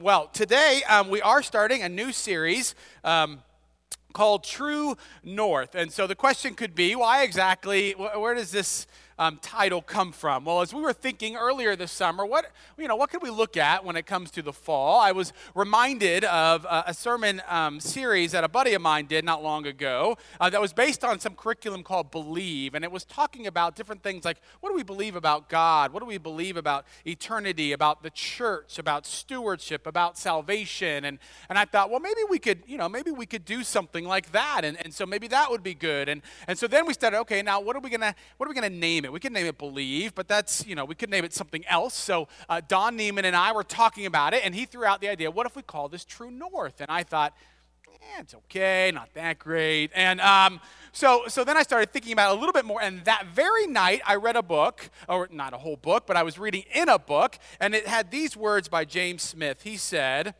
Well, today um, we are starting a new series um, called True North. And so the question could be why exactly, where does this um, title come from? Well, as we were thinking earlier this summer, what you know, what could we look at when it comes to the fall? I was reminded of a, a sermon um, series that a buddy of mine did not long ago uh, that was based on some curriculum called Believe, and it was talking about different things like what do we believe about God? What do we believe about eternity? About the church? About stewardship? About salvation? And and I thought, well, maybe we could, you know, maybe we could do something like that, and, and so maybe that would be good. And and so then we started, okay, now what are we gonna what are we gonna name it? It. We could name it Believe, but that's, you know, we could name it something else. So uh, Don Neiman and I were talking about it, and he threw out the idea what if we call this True North? And I thought, eh, it's okay, not that great. And um, so, so then I started thinking about it a little bit more. And that very night, I read a book, or not a whole book, but I was reading in a book, and it had these words by James Smith. He said,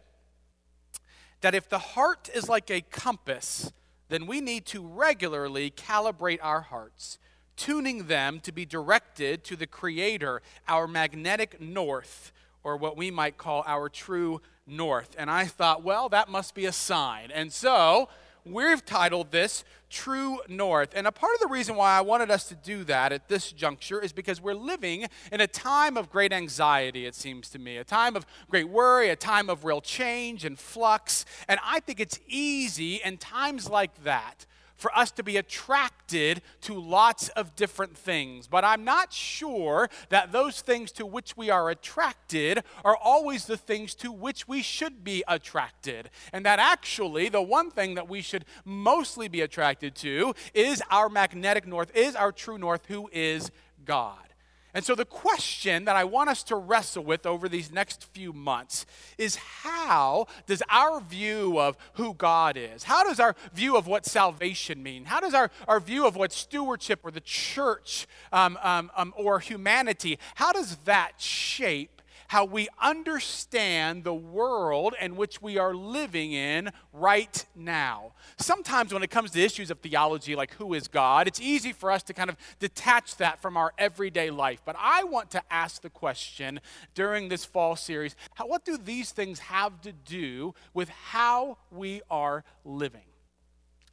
that if the heart is like a compass, then we need to regularly calibrate our hearts tuning them to be directed to the Creator, our magnetic north, or what we might call our true north. And I thought, well, that must be a sign. And so we've titled this True North. And a part of the reason why I wanted us to do that at this juncture is because we're living in a time of great anxiety, it seems to me, a time of great worry, a time of real change and flux. And I think it's easy in times like that for us to be attracted to lots of different things. But I'm not sure that those things to which we are attracted are always the things to which we should be attracted. And that actually, the one thing that we should mostly be attracted to is our magnetic north, is our true north, who is God. And so, the question that I want us to wrestle with over these next few months is how does our view of who God is, how does our view of what salvation mean, how does our, our view of what stewardship or the church um, um, um, or humanity, how does that shape how we understand the world in which we are living in right now. Sometimes, when it comes to issues of theology, like who is God, it's easy for us to kind of detach that from our everyday life. But I want to ask the question during this fall series how, what do these things have to do with how we are living?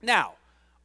Now,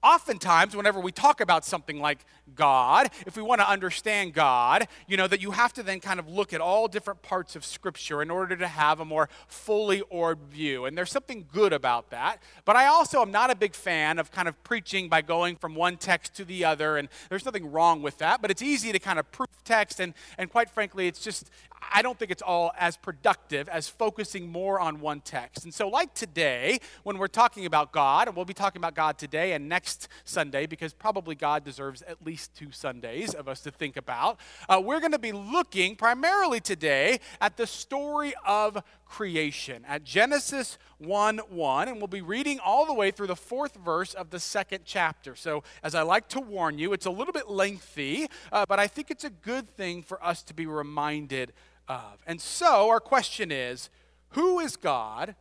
oftentimes whenever we talk about something like god if we want to understand god you know that you have to then kind of look at all different parts of scripture in order to have a more fully orbed view and there's something good about that but i also am not a big fan of kind of preaching by going from one text to the other and there's nothing wrong with that but it's easy to kind of proof text and and quite frankly it's just I don't think it's all as productive as focusing more on one text. And so, like today, when we're talking about God, and we'll be talking about God today and next Sunday, because probably God deserves at least two Sundays of us to think about, uh, we're going to be looking primarily today at the story of creation, at Genesis 1 1. And we'll be reading all the way through the fourth verse of the second chapter. So, as I like to warn you, it's a little bit lengthy, uh, but I think it's a good thing for us to be reminded of. And so, our question is who is God,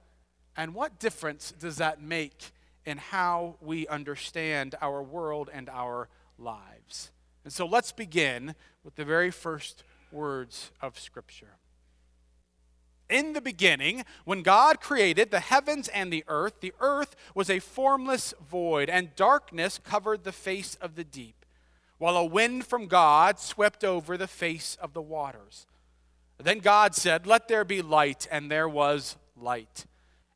and what difference does that make in how we understand our world and our lives? And so, let's begin with the very first words of Scripture. In the beginning, when God created the heavens and the earth, the earth was a formless void, and darkness covered the face of the deep, while a wind from God swept over the face of the waters. Then God said, Let there be light, and there was light.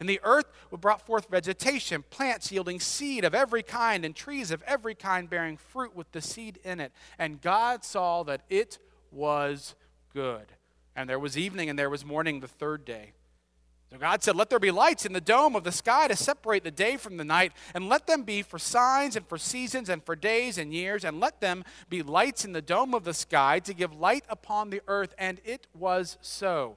And the earth brought forth vegetation, plants yielding seed of every kind, and trees of every kind bearing fruit with the seed in it. And God saw that it was good. And there was evening and there was morning the third day. So God said, Let there be lights in the dome of the sky to separate the day from the night, and let them be for signs and for seasons and for days and years, and let them be lights in the dome of the sky to give light upon the earth. And it was so.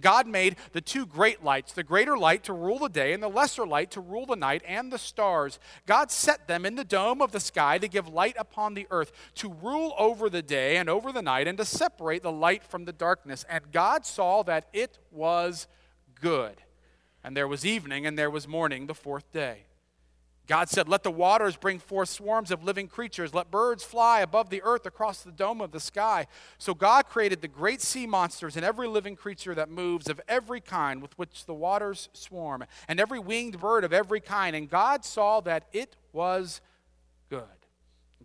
God made the two great lights, the greater light to rule the day, and the lesser light to rule the night, and the stars. God set them in the dome of the sky to give light upon the earth, to rule over the day and over the night, and to separate the light from the darkness. And God saw that it was good. And there was evening and there was morning the fourth day. God said, Let the waters bring forth swarms of living creatures. Let birds fly above the earth across the dome of the sky. So God created the great sea monsters and every living creature that moves of every kind with which the waters swarm, and every winged bird of every kind. And God saw that it was good.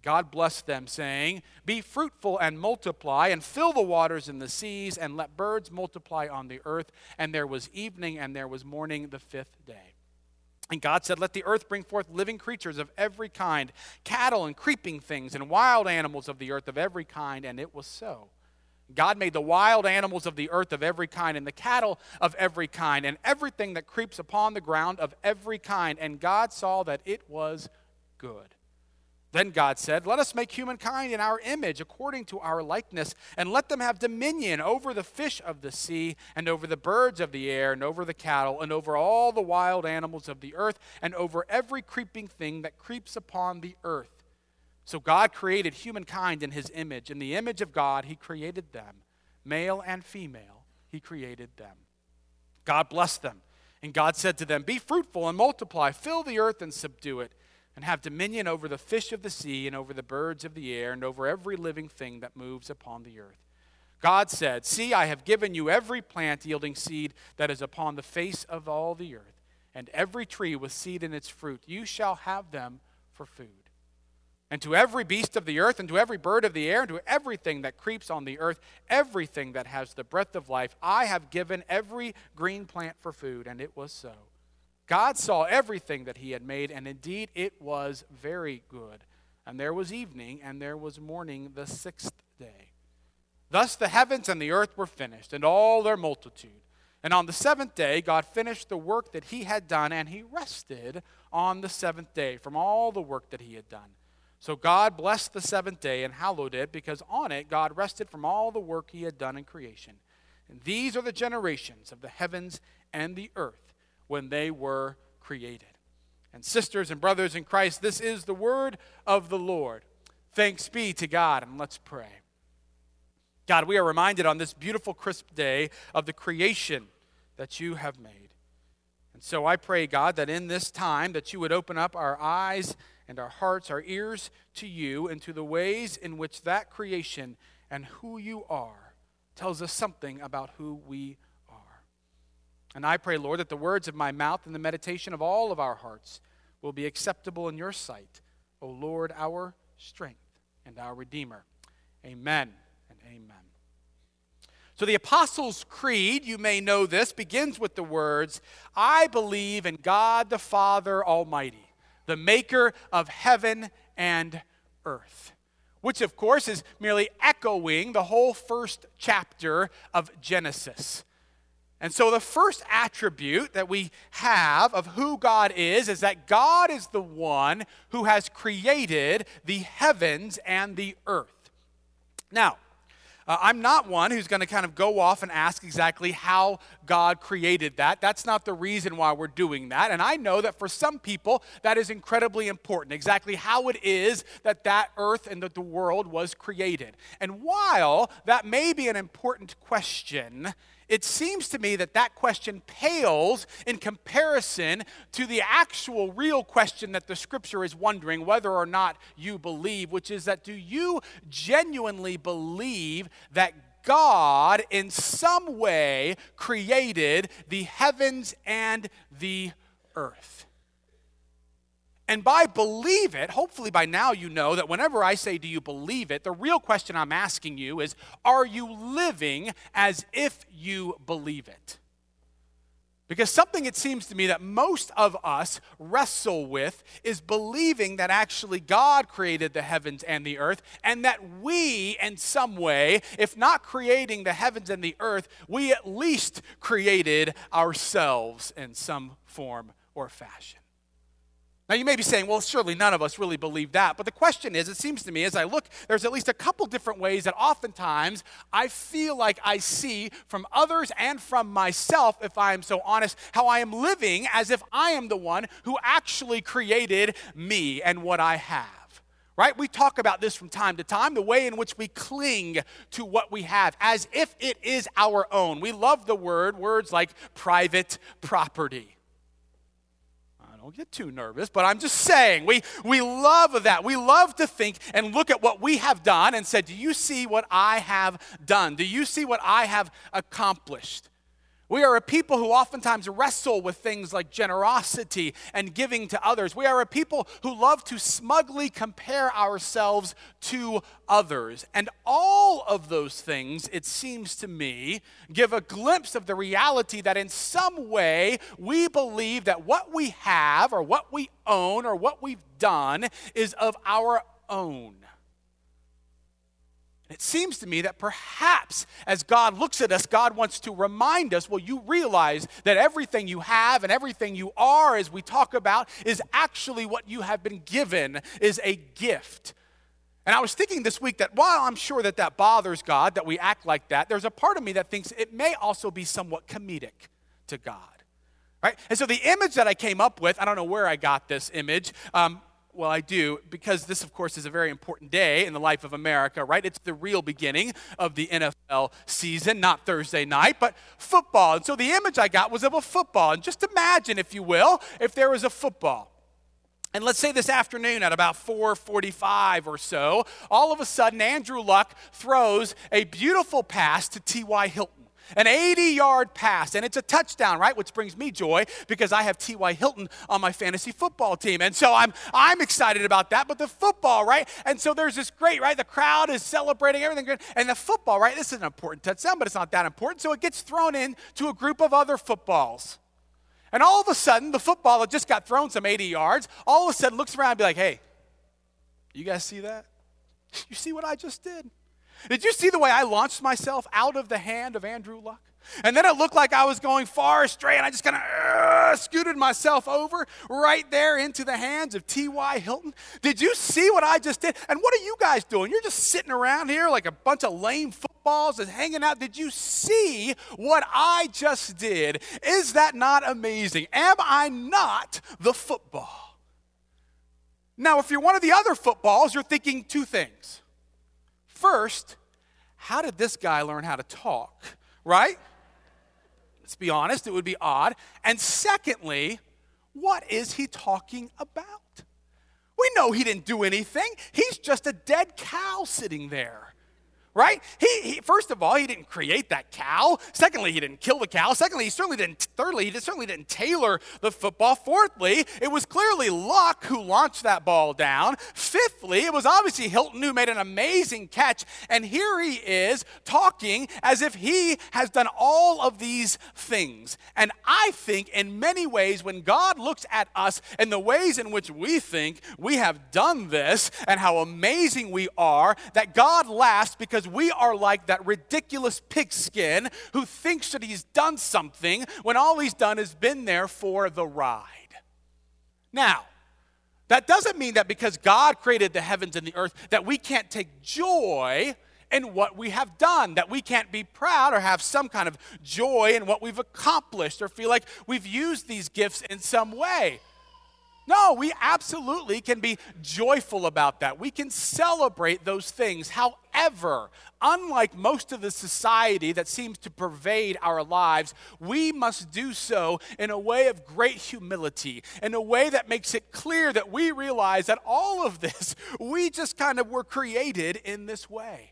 God blessed them, saying, Be fruitful and multiply, and fill the waters in the seas, and let birds multiply on the earth. And there was evening and there was morning the fifth day. And God said, Let the earth bring forth living creatures of every kind, cattle and creeping things, and wild animals of the earth of every kind. And it was so. God made the wild animals of the earth of every kind, and the cattle of every kind, and everything that creeps upon the ground of every kind. And God saw that it was good. Then God said, Let us make humankind in our image, according to our likeness, and let them have dominion over the fish of the sea, and over the birds of the air, and over the cattle, and over all the wild animals of the earth, and over every creeping thing that creeps upon the earth. So God created humankind in his image. In the image of God, he created them. Male and female, he created them. God blessed them. And God said to them, Be fruitful and multiply, fill the earth and subdue it and have dominion over the fish of the sea and over the birds of the air and over every living thing that moves upon the earth. God said, See, I have given you every plant yielding seed that is upon the face of all the earth, and every tree with seed in its fruit. You shall have them for food. And to every beast of the earth, and to every bird of the air, and to everything that creeps on the earth, everything that has the breath of life, I have given every green plant for food. And it was so. God saw everything that he had made, and indeed it was very good. And there was evening, and there was morning the sixth day. Thus the heavens and the earth were finished, and all their multitude. And on the seventh day, God finished the work that he had done, and he rested on the seventh day from all the work that he had done. So God blessed the seventh day and hallowed it, because on it God rested from all the work he had done in creation. And these are the generations of the heavens and the earth when they were created. And sisters and brothers in Christ, this is the word of the Lord. Thanks be to God, and let's pray. God, we are reminded on this beautiful, crisp day of the creation that you have made. And so I pray, God, that in this time that you would open up our eyes and our hearts, our ears to you and to the ways in which that creation and who you are tells us something about who we and I pray, Lord, that the words of my mouth and the meditation of all of our hearts will be acceptable in your sight, O Lord, our strength and our Redeemer. Amen and amen. So, the Apostles' Creed, you may know this, begins with the words I believe in God the Father Almighty, the maker of heaven and earth. Which, of course, is merely echoing the whole first chapter of Genesis. And so, the first attribute that we have of who God is is that God is the one who has created the heavens and the earth. Now, uh, I'm not one who's going to kind of go off and ask exactly how God created that. That's not the reason why we're doing that. And I know that for some people, that is incredibly important, exactly how it is that that earth and that the world was created. And while that may be an important question, it seems to me that that question pales in comparison to the actual real question that the scripture is wondering whether or not you believe, which is that do you genuinely believe that God in some way created the heavens and the earth? And by believe it, hopefully by now you know that whenever I say, Do you believe it? the real question I'm asking you is, Are you living as if you believe it? Because something it seems to me that most of us wrestle with is believing that actually God created the heavens and the earth, and that we, in some way, if not creating the heavens and the earth, we at least created ourselves in some form or fashion. Now, you may be saying, well, surely none of us really believe that. But the question is, it seems to me as I look, there's at least a couple different ways that oftentimes I feel like I see from others and from myself, if I am so honest, how I am living as if I am the one who actually created me and what I have. Right? We talk about this from time to time, the way in which we cling to what we have as if it is our own. We love the word, words like private property don't get too nervous, but I'm just saying, we, we love that. We love to think and look at what we have done and say, Do you see what I have done? Do you see what I have accomplished? We are a people who oftentimes wrestle with things like generosity and giving to others. We are a people who love to smugly compare ourselves to others. And all of those things, it seems to me, give a glimpse of the reality that in some way we believe that what we have or what we own or what we've done is of our own. It seems to me that perhaps as God looks at us, God wants to remind us well, you realize that everything you have and everything you are, as we talk about, is actually what you have been given, is a gift. And I was thinking this week that while I'm sure that that bothers God, that we act like that, there's a part of me that thinks it may also be somewhat comedic to God. Right? And so the image that I came up with, I don't know where I got this image, um, well, I do, because this, of course, is a very important day in the life of America, right? It's the real beginning of the NFL season, not Thursday night, but football. And so the image I got was of a football. And just imagine, if you will, if there was a football. And let's say this afternoon at about 4:45 or so, all of a sudden Andrew Luck throws a beautiful pass to T.Y. Hilton an 80 yard pass, and it's a touchdown, right? Which brings me joy because I have T.Y. Hilton on my fantasy football team. And so I'm, I'm excited about that. But the football, right? And so there's this great, right? The crowd is celebrating everything good. And the football, right? This is an important touchdown, but it's not that important. So it gets thrown in to a group of other footballs. And all of a sudden, the football that just got thrown some 80 yards, all of a sudden looks around and be like, hey, you guys see that? You see what I just did? Did you see the way I launched myself out of the hand of Andrew Luck? And then it looked like I was going far astray, and I just kind of uh, scooted myself over right there into the hands of T.Y. Hilton. Did you see what I just did? And what are you guys doing? You're just sitting around here like a bunch of lame footballs and hanging out. Did you see what I just did? Is that not amazing? Am I not the football? Now, if you're one of the other footballs, you're thinking two things. First, how did this guy learn how to talk, right? Let's be honest, it would be odd. And secondly, what is he talking about? We know he didn't do anything. He's just a dead cow sitting there right? He, he, first of all, he didn't create that cow. Secondly, he didn't kill the cow. Secondly, he certainly didn't. Thirdly, he certainly didn't tailor the football. Fourthly, it was clearly Luck who launched that ball down. Fifthly, it was obviously Hilton who made an amazing catch. And here he is talking as if he has done all of these things. And I think, in many ways, when God looks at us and the ways in which we think we have done this and how amazing we are, that God laughs because because we are like that ridiculous pigskin who thinks that he's done something when all he's done is been there for the ride. Now, that doesn't mean that because God created the heavens and the earth that we can't take joy in what we have done, that we can't be proud or have some kind of joy in what we've accomplished or feel like we've used these gifts in some way. No, we absolutely can be joyful about that. We can celebrate those things. However, unlike most of the society that seems to pervade our lives, we must do so in a way of great humility, in a way that makes it clear that we realize that all of this, we just kind of were created in this way.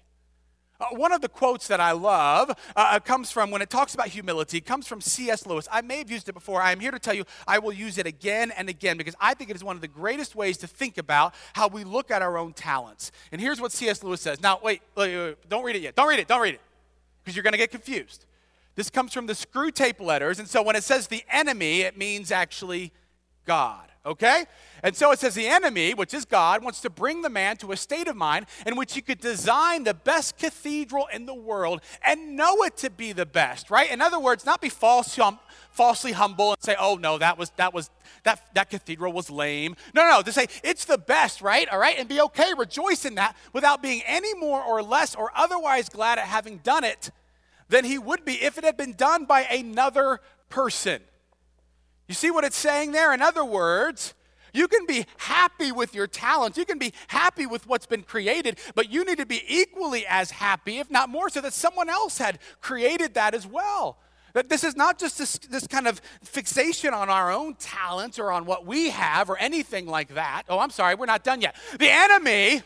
Uh, one of the quotes that I love uh, uh comes from when it talks about humility, comes from C.S. Lewis. I may have used it before. I am here to tell you I will use it again and again because I think it is one of the greatest ways to think about how we look at our own talents. And here's what C.S. Lewis says. Now, wait, wait, wait don't read it yet. Don't read it. Don't read it because you're going to get confused. This comes from the Screwtape letters. And so when it says the enemy, it means actually God. Okay? And so it says the enemy, which is God, wants to bring the man to a state of mind in which he could design the best cathedral in the world and know it to be the best, right? In other words, not be false, um, falsely humble and say, oh no, that was that was that that cathedral was lame. No, no, to say it's the best, right? All right, and be okay, rejoice in that without being any more or less or otherwise glad at having done it than he would be if it had been done by another person. You see what it's saying there? In other words, you can be happy with your talents. You can be happy with what's been created, but you need to be equally as happy, if not more so, that someone else had created that as well. That this is not just this, this kind of fixation on our own talents or on what we have or anything like that. Oh, I'm sorry, we're not done yet. The enemy,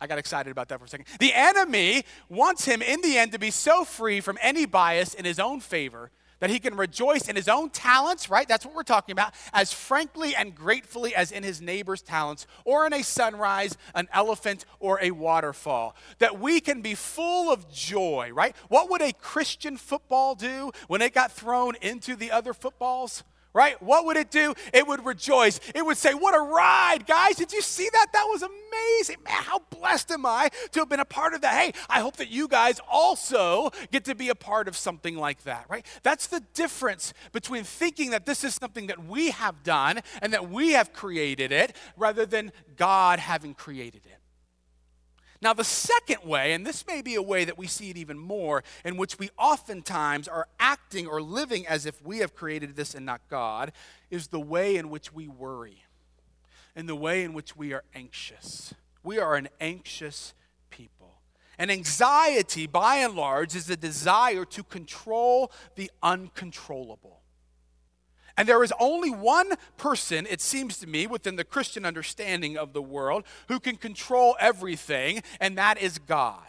I got excited about that for a second. The enemy wants him in the end to be so free from any bias in his own favor that he can rejoice in his own talents, right? That's what we're talking about, as frankly and gratefully as in his neighbor's talents, or in a sunrise, an elephant, or a waterfall. That we can be full of joy, right? What would a Christian football do when it got thrown into the other footballs? Right? What would it do? It would rejoice. It would say, What a ride, guys. Did you see that? That was amazing. Man, how blessed am I to have been a part of that? Hey, I hope that you guys also get to be a part of something like that, right? That's the difference between thinking that this is something that we have done and that we have created it rather than God having created it. Now, the second way, and this may be a way that we see it even more, in which we oftentimes are acting or living as if we have created this and not God, is the way in which we worry and the way in which we are anxious. We are an anxious people. And anxiety, by and large, is a desire to control the uncontrollable. And there is only one person, it seems to me, within the Christian understanding of the world who can control everything, and that is God.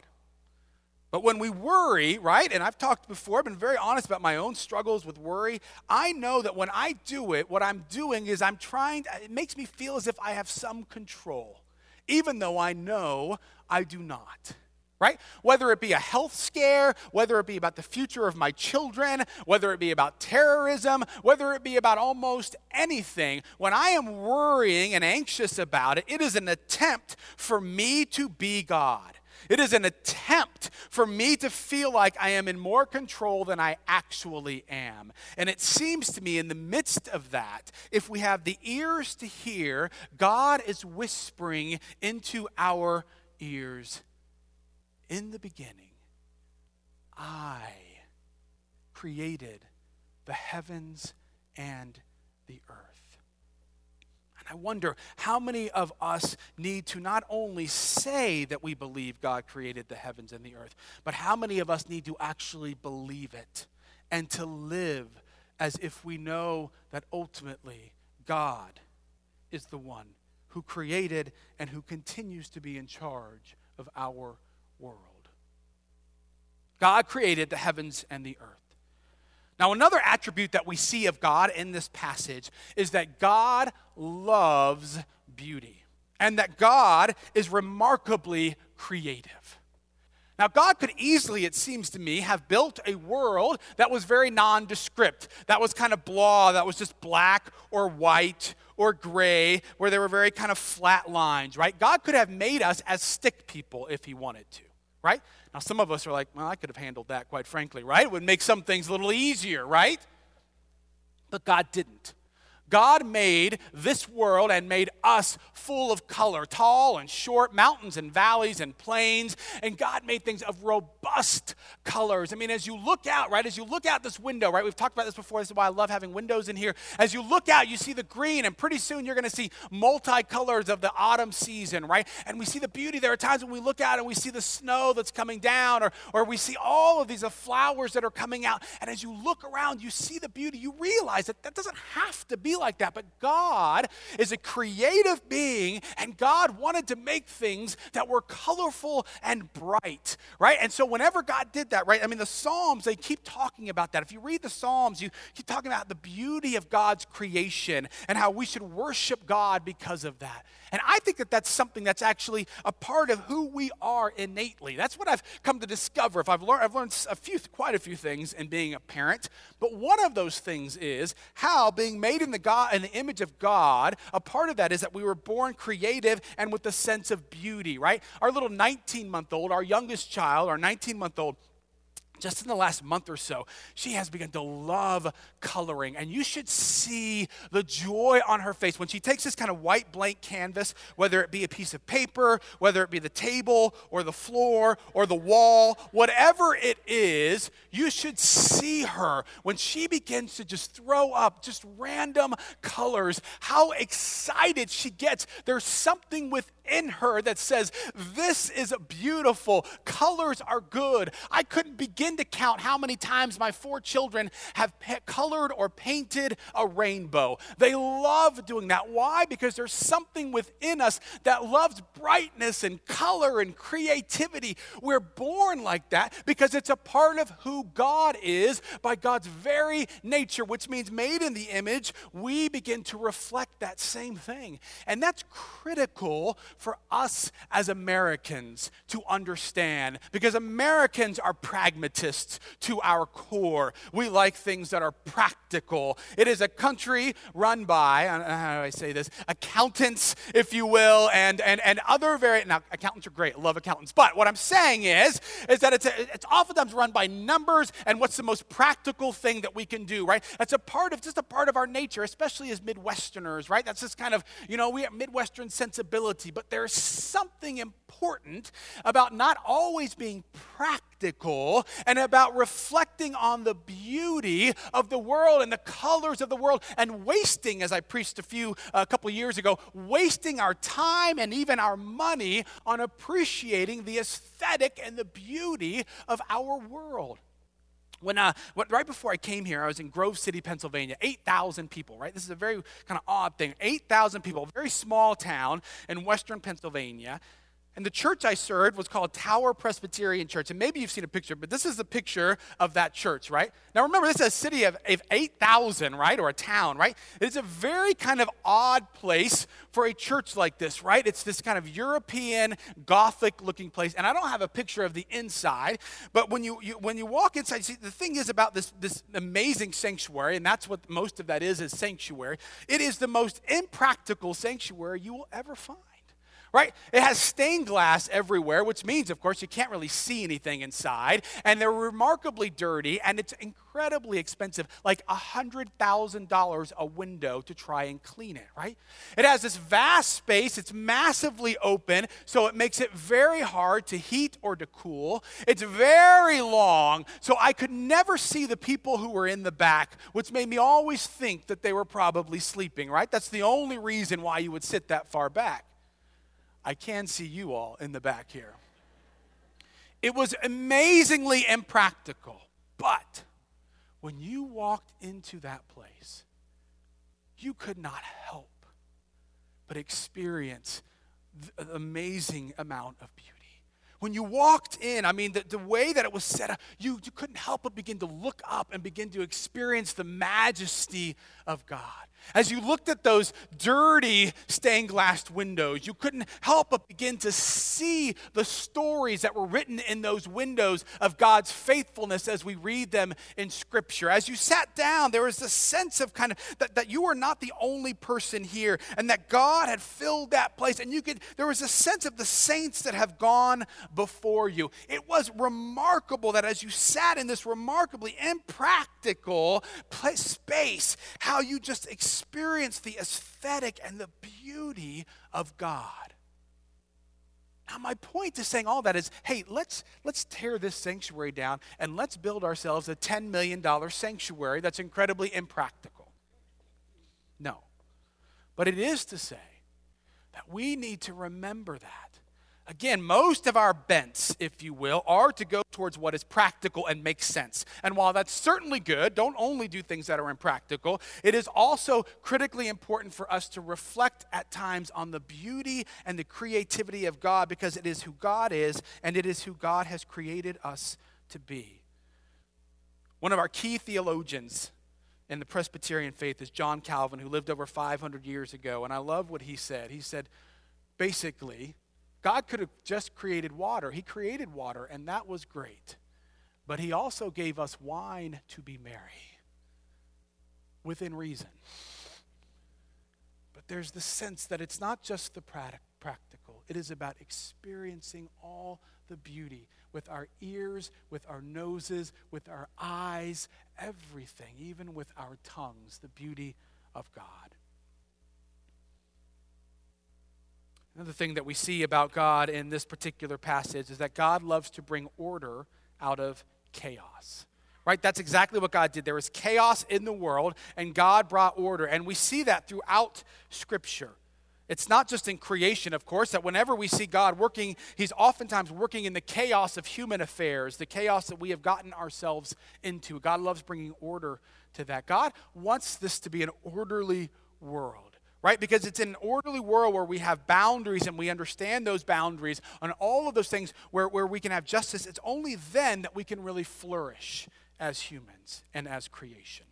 But when we worry, right, and I've talked before, I've been very honest about my own struggles with worry. I know that when I do it, what I'm doing is I'm trying, to, it makes me feel as if I have some control, even though I know I do not right? Whether it be a health scare, whether it be about the future of my children, whether it be about terrorism, whether it be about almost anything, when I am worrying and anxious about it, it is an attempt for me to be God. It is an attempt for me to feel like I am in more control than I actually am. And it seems to me, in the midst of that, if we have the ears to hear, God is whispering into our ears in the beginning, I created the heavens and the earth. And I wonder how many of us need to not only say that we believe God created the heavens and the earth, but how many of us need to actually believe it and to live as if we know that ultimately God is the one who created and who continues to be in charge of our world. God created the heavens and the earth. Now, another attribute that we see of God in this passage is that God loves beauty and that God is remarkably creative. Now, God could easily, it seems to me, have built a world that was very nondescript, that was kind of blah, that was just black or white or gray, where there were very kind of flat lines, right? God could have made us as stick people if He wanted to right? Now, some of us are like, well, I could have handled that, quite frankly, right? It would make some things a little easier, right? But God didn't. God made this world and made us full of color, tall and short, mountains and valleys and plains. And God made things of robust colors. I mean, as you look out, right, as you look out this window, right, we've talked about this before. This is why I love having windows in here. As you look out, you see the green, and pretty soon you're going to see multicolors of the autumn season, right? And we see the beauty. There are times when we look out and we see the snow that's coming down, or, or we see all of these uh, flowers that are coming out. And as you look around, you see the beauty. You realize that that doesn't have to be like that. But God is a creative being, and God wanted to make things that were colorful and bright, right? And so whenever God did that, right? I mean, the Psalms, they keep talking about that. If you read the Psalms, you keep talking about the beauty of God's creation and how we should worship God because of that. And I think that that's something that's actually a part of who we are innately. That's what I've come to discover. If I've learned, I've learned a few, quite a few things in being a parent. But one of those things is how being made in the God, in the image of God, a part of that is that we were born creative and with a sense of beauty. Right? Our little 19 month old, our youngest child, our 19 month old just in the last month or so, she has begun to love coloring. And you should see the joy on her face when she takes this kind of white blank canvas, whether it be a piece of paper, whether it be the table or the floor or the wall, whatever it is, you should see her when she begins to just throw up just random colors, how excited she gets. There's something within her that says, This is beautiful. Colors are good. I couldn't begin begin to count how many times my four children have colored or painted a rainbow. They love doing that. Why? Because there's something within us that loves brightness and color and creativity. We're born like that because it's a part of who God is by God's very nature, which means made in the image, we begin to reflect that same thing. And that's critical for us as Americans to understand because Americans are to our core. We like things that are practical. It is a country run by, uh, uh, how do I say this, accountants, if you will, and, and, and other very, now accountants are great, I love accountants, but what I'm saying is, is that it's, a, it's oftentimes run by numbers and what's the most practical thing that we can do, right? That's a part of, just a part of our nature, especially as Midwesterners, right? That's just kind of, you know, we have Midwestern sensibility, but there's something important about not always being practical and about reflecting on the beauty of the world and the colors of the world and wasting, as I preached a few, a couple years ago, wasting our time and even our money on appreciating the aesthetic and the beauty of our world. When, uh, what, right before I came here, I was in Grove City, Pennsylvania. 8,000 people, right? This is a very kind of odd thing. 8,000 people, very small town in western Pennsylvania. And the church I served was called Tower Presbyterian Church. And maybe you've seen a picture, but this is the picture of that church, right? Now remember, this is a city of, of 8,000, right? Or a town, right? It's a very kind of odd place for a church like this, right? It's this kind of European, Gothic looking place. And I don't have a picture of the inside, but when you, you when you walk inside, see, the thing is about this, this amazing sanctuary, and that's what most of that is, is sanctuary. It is the most impractical sanctuary you will ever find right? It has stained glass everywhere, which means, of course, you can't really see anything inside. And they're remarkably dirty, and it's incredibly expensive like $100,000 a window to try and clean it, right? It has this vast space, it's massively open, so it makes it very hard to heat or to cool. It's very long, so I could never see the people who were in the back, which made me always think that they were probably sleeping, right? That's the only reason why you would sit that far back. I can see you all in the back here. It was amazingly impractical, but when you walked into that place, you could not help but experience the amazing amount of beauty. When you walked in, I mean, the, the way that it was set up, you, you couldn't help but begin to look up and begin to experience the majesty of God. As you looked at those dirty stained glass windows, you couldn't help but begin to see the stories that were written in those windows of God's faithfulness as we read them in Scripture. As you sat down, there was a sense of kind of that, that you were not the only person here and that God had filled that place. And you could, there was a sense of the saints that have gone before you. It was remarkable that as you sat in this remarkably impractical place, space, how you just experience the aesthetic and the beauty of God. Now, my point to saying all that is hey, let's, let's tear this sanctuary down and let's build ourselves a $10 million sanctuary that's incredibly impractical. No. But it is to say that we need to remember that Again, most of our bents, if you will, are to go towards what is practical and makes sense. And while that's certainly good, don't only do things that are impractical, it is also critically important for us to reflect at times on the beauty and the creativity of God because it is who God is and it is who God has created us to be. One of our key theologians in the Presbyterian faith is John Calvin, who lived over 500 years ago. And I love what he said. He said, basically, God could have just created water. He created water, and that was great. But He also gave us wine to be merry within reason. But there's the sense that it's not just the practical, it is about experiencing all the beauty with our ears, with our noses, with our eyes, everything, even with our tongues, the beauty of God. Another thing that we see about God in this particular passage is that God loves to bring order out of chaos. Right? That's exactly what God did. There was chaos in the world, and God brought order. And we see that throughout Scripture. It's not just in creation, of course, that whenever we see God working, He's oftentimes working in the chaos of human affairs, the chaos that we have gotten ourselves into. God loves bringing order to that. God wants this to be an orderly world right? Because it's an orderly world where we have boundaries and we understand those boundaries on all of those things where, where we can have justice. It's only then that we can really flourish as humans and as creation.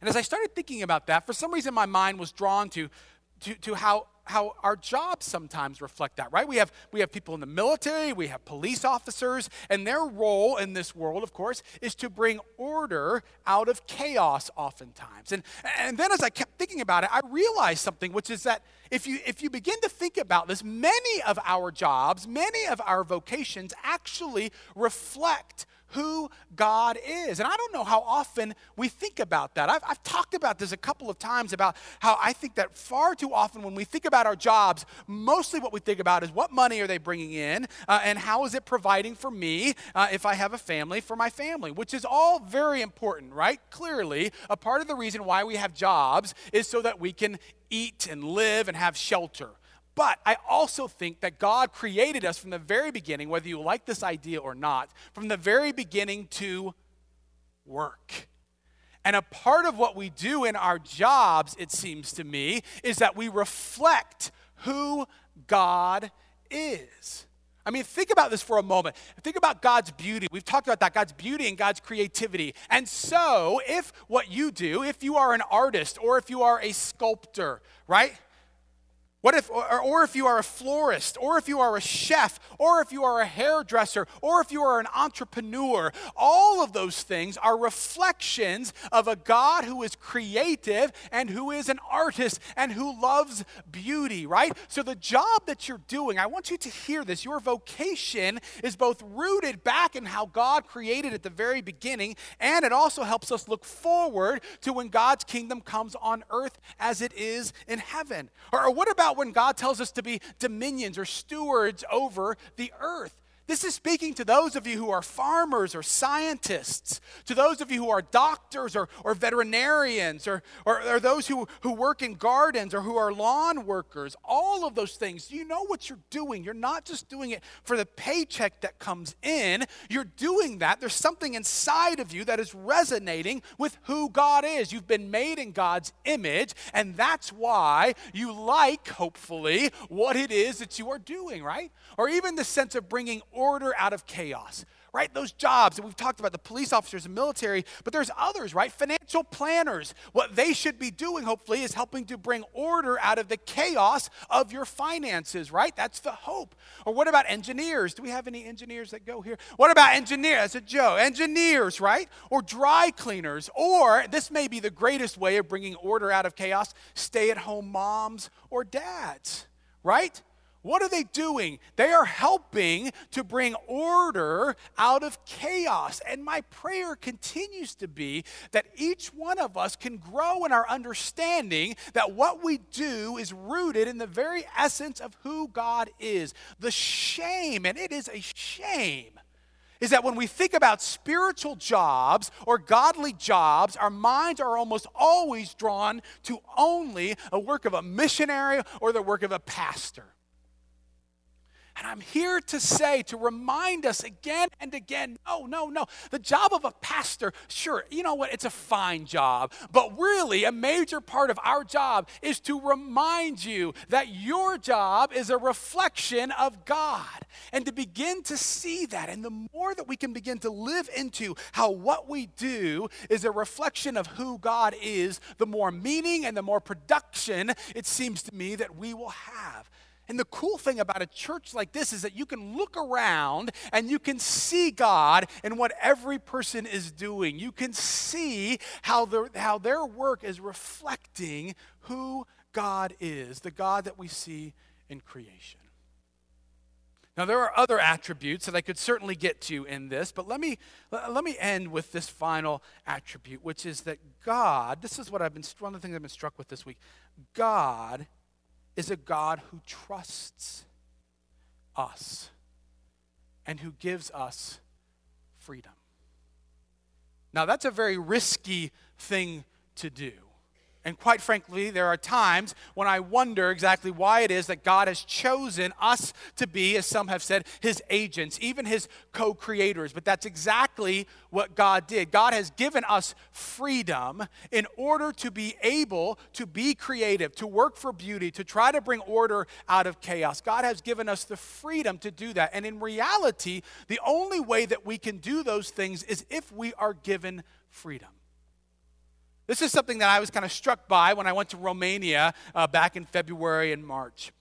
And as I started thinking about that, for some reason my mind was drawn to, to, to how how our jobs sometimes reflect that, right? We have, we have people in the military, we have police officers, and their role in this world, of course, is to bring order out of chaos oftentimes. And, and then as I kept thinking about it, I realized something, which is that if you, if you begin to think about this, many of our jobs, many of our vocations actually reflect who God is. And I don't know how often we think about that. I've, I've, talked about this a couple of times about how I think that far too often when we think about our jobs, mostly what we think about is what money are they bringing in uh, and how is it providing for me uh, if I have a family, for my family, which is all very important, right? Clearly, a part of the reason why we have jobs is so that we can eat and live and have shelter. But I also think that God created us from the very beginning, whether you like this idea or not, from the very beginning to work. And a part of what we do in our jobs, it seems to me, is that we reflect who God is. I mean, think about this for a moment. Think about God's beauty. We've talked about that, God's beauty and God's creativity. And so, if what you do, if you are an artist or if you are a sculptor, right? What if, or, or, if you are a florist, or if you are a chef, or if you are a hairdresser, or if you are an entrepreneur, all of those things are reflections of a God who is creative and who is an artist and who loves beauty, right? So the job that you're doing, I want you to hear this. Your vocation is both rooted back in how God created at the very beginning, and it also helps us look forward to when God's kingdom comes on earth as it is in heaven. Or, or what about about when God tells us to be dominions or stewards over the earth. This is speaking to those of you who are farmers or scientists, to those of you who are doctors or, or veterinarians, or, or, or, those who, who work in gardens or who are lawn workers. All of those things. You know what you're doing. You're not just doing it for the paycheck that comes in, you're doing that. There's something inside of you that is resonating with who God is. You've been made in God's image, and that's why you like, hopefully, what it is that you are doing, right? Or even the sense of bringing order out of chaos right? Those jobs, that we've talked about the police officers and military, but there's others, right? Financial planners. What they should be doing, hopefully, is helping to bring order out of the chaos of your finances, right? That's the hope. Or what about engineers? Do we have any engineers that go here? What about engineers? That's a joke. Engineers, right? Or dry cleaners. Or this may be the greatest way of bringing order out of chaos stay at home moms or dads, right? What are they doing? They are helping to bring order out of chaos. And my prayer continues to be that each one of us can grow in our understanding that what we do is rooted in the very essence of who God is. The shame, and it is a shame, is that when we think about spiritual jobs or godly jobs, our minds are almost always drawn to only a work of a missionary or the work of a pastor. And I'm here to say, to remind us again and again no, no, no. The job of a pastor, sure, you know what? It's a fine job. But really, a major part of our job is to remind you that your job is a reflection of God. And to begin to see that. And the more that we can begin to live into how what we do is a reflection of who God is, the more meaning and the more production it seems to me that we will have. And the cool thing about a church like this is that you can look around and you can see God in what every person is doing. You can see how, the, how their work is reflecting who God is, the God that we see in creation. Now, there are other attributes that I could certainly get to in this, but let me, let me end with this final attribute, which is that God, this is what I've been, one of the things I've been struck with this week God is a God who trusts us and who gives us freedom. Now, that's a very risky thing to do. And quite frankly, there are times when I wonder exactly why it is that God has chosen us to be, as some have said, his agents, even his co creators. But that's exactly what God did. God has given us freedom in order to be able to be creative, to work for beauty, to try to bring order out of chaos. God has given us the freedom to do that. And in reality, the only way that we can do those things is if we are given freedom. This is something that I was kind of struck by when I went to Romania uh, back in February and March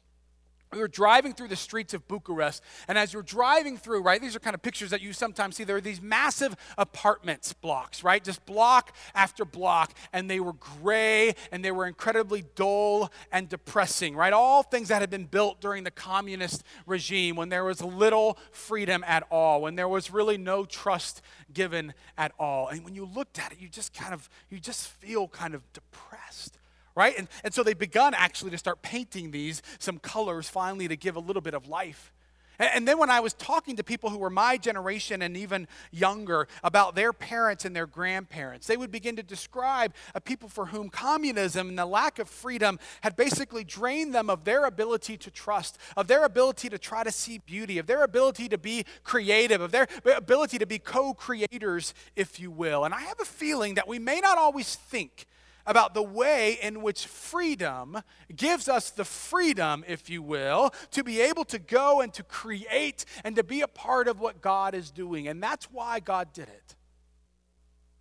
we were driving through the streets of Bucharest, and as you're driving through, right, these are kind of pictures that you sometimes see. There are these massive apartments blocks, right, just block after block, and they were gray and they were incredibly dull and depressing, right? All things that had been built during the communist regime when there was little freedom at all, when there was really no trust given at all. And when you looked at it, you just kind of, you just feel kind of depressed right? And, and so they begun actually to start painting these, some colors finally to give a little bit of life. And, and then when I was talking to people who were my generation and even younger about their parents and their grandparents, they would begin to describe a people for whom communism and the lack of freedom had basically drained them of their ability to trust, of their ability to try to see beauty, of their ability to be creative, of their ability to be co creators, if you will. And I have a feeling that we may not always think about the way in which freedom gives us the freedom, if you will, to be able to go and to create and to be a part of what God is doing. And that's why God did it.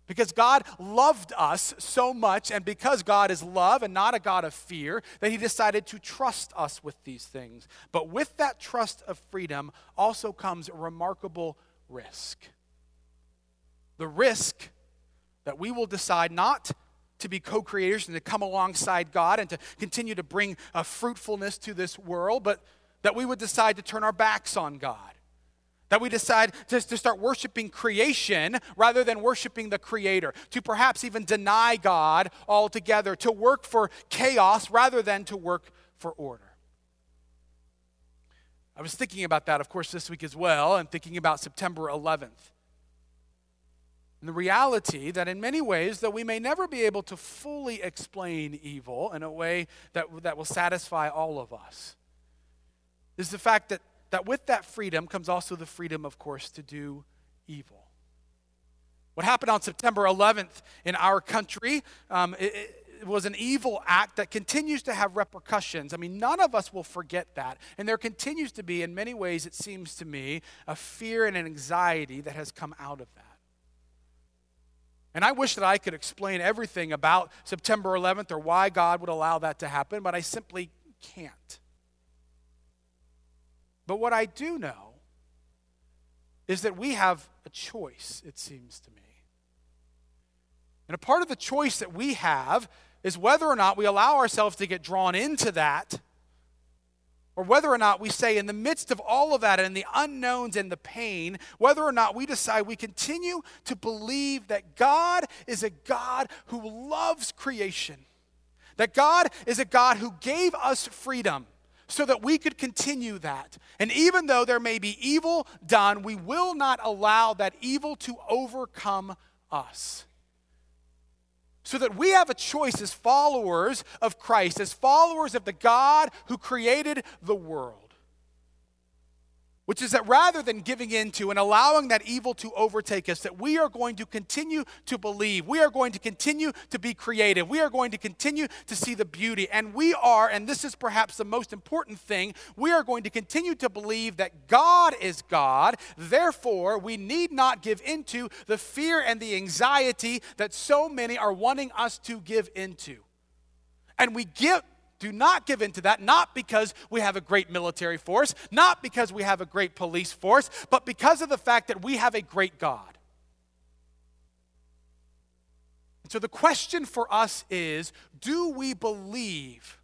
Because God loved us so much, and because God is love and not a God of fear, that He decided to trust us with these things. But with that trust of freedom also comes a remarkable risk. The risk that we will decide not to be co creators and to come alongside God and to continue to bring a fruitfulness to this world, but that we would decide to turn our backs on God. That we decide to, to start worshiping creation rather than worshiping the Creator, to perhaps even deny God altogether, to work for chaos rather than to work for order. I was thinking about that, of course, this week as well, and thinking about September 11th. And the reality that in many ways, that we may never be able to fully explain evil in a way that, that will satisfy all of us, is the fact that, that with that freedom comes also the freedom, of course, to do evil. What happened on September 11th in our country um, it, it was an evil act that continues to have repercussions. I mean, none of us will forget that. And there continues to be, in many ways, it seems to me, a fear and an anxiety that has come out of that. And I wish that I could explain everything about September 11th or why God would allow that to happen, but I simply can't. But what I do know is that we have a choice, it seems to me. And a part of the choice that we have is whether or not we allow ourselves to get drawn into that or whether or not we say, in the midst of all of that and the unknowns and the pain, whether or not we decide we continue to believe that God is a God who loves creation, that God is a God who gave us freedom so that we could continue that. And even though there may be evil done, we will not allow that evil to overcome us so that we have a choice as followers of Christ, as followers of the God who created the world. Which is that rather than giving into and allowing that evil to overtake us, that we are going to continue to believe. We are going to continue to be creative. We are going to continue to see the beauty. And we are, and this is perhaps the most important thing, we are going to continue to believe that God is God. Therefore, we need not give into the fear and the anxiety that so many are wanting us to give into. And we give do not give in to that, not because we have a great military force, not because we have a great police force, but because of the fact that we have a great God. So the question for us is do we believe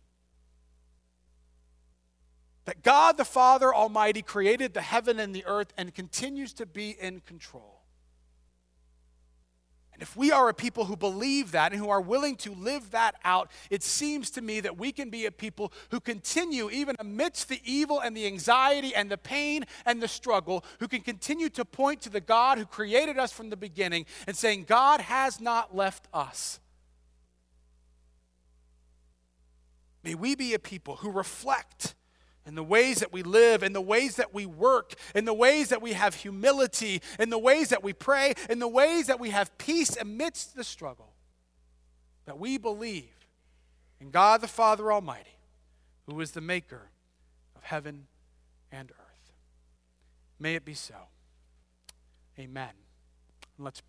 that God the Father Almighty created the heaven and the earth and continues to be in control? And if we are a people who believe that and who are willing to live that out, it seems to me that we can be a people who continue, even amidst the evil and the anxiety and the pain and the struggle, who can continue to point to the God who created us from the beginning and saying, God has not left us. May we be a people who reflect in the ways that we live, in the ways that we work, in the ways that we have humility, in the ways that we pray, in the ways that we have peace amidst the struggle, that we believe in God the Father Almighty, who is the maker of heaven and earth. May it be so. Amen. Let's.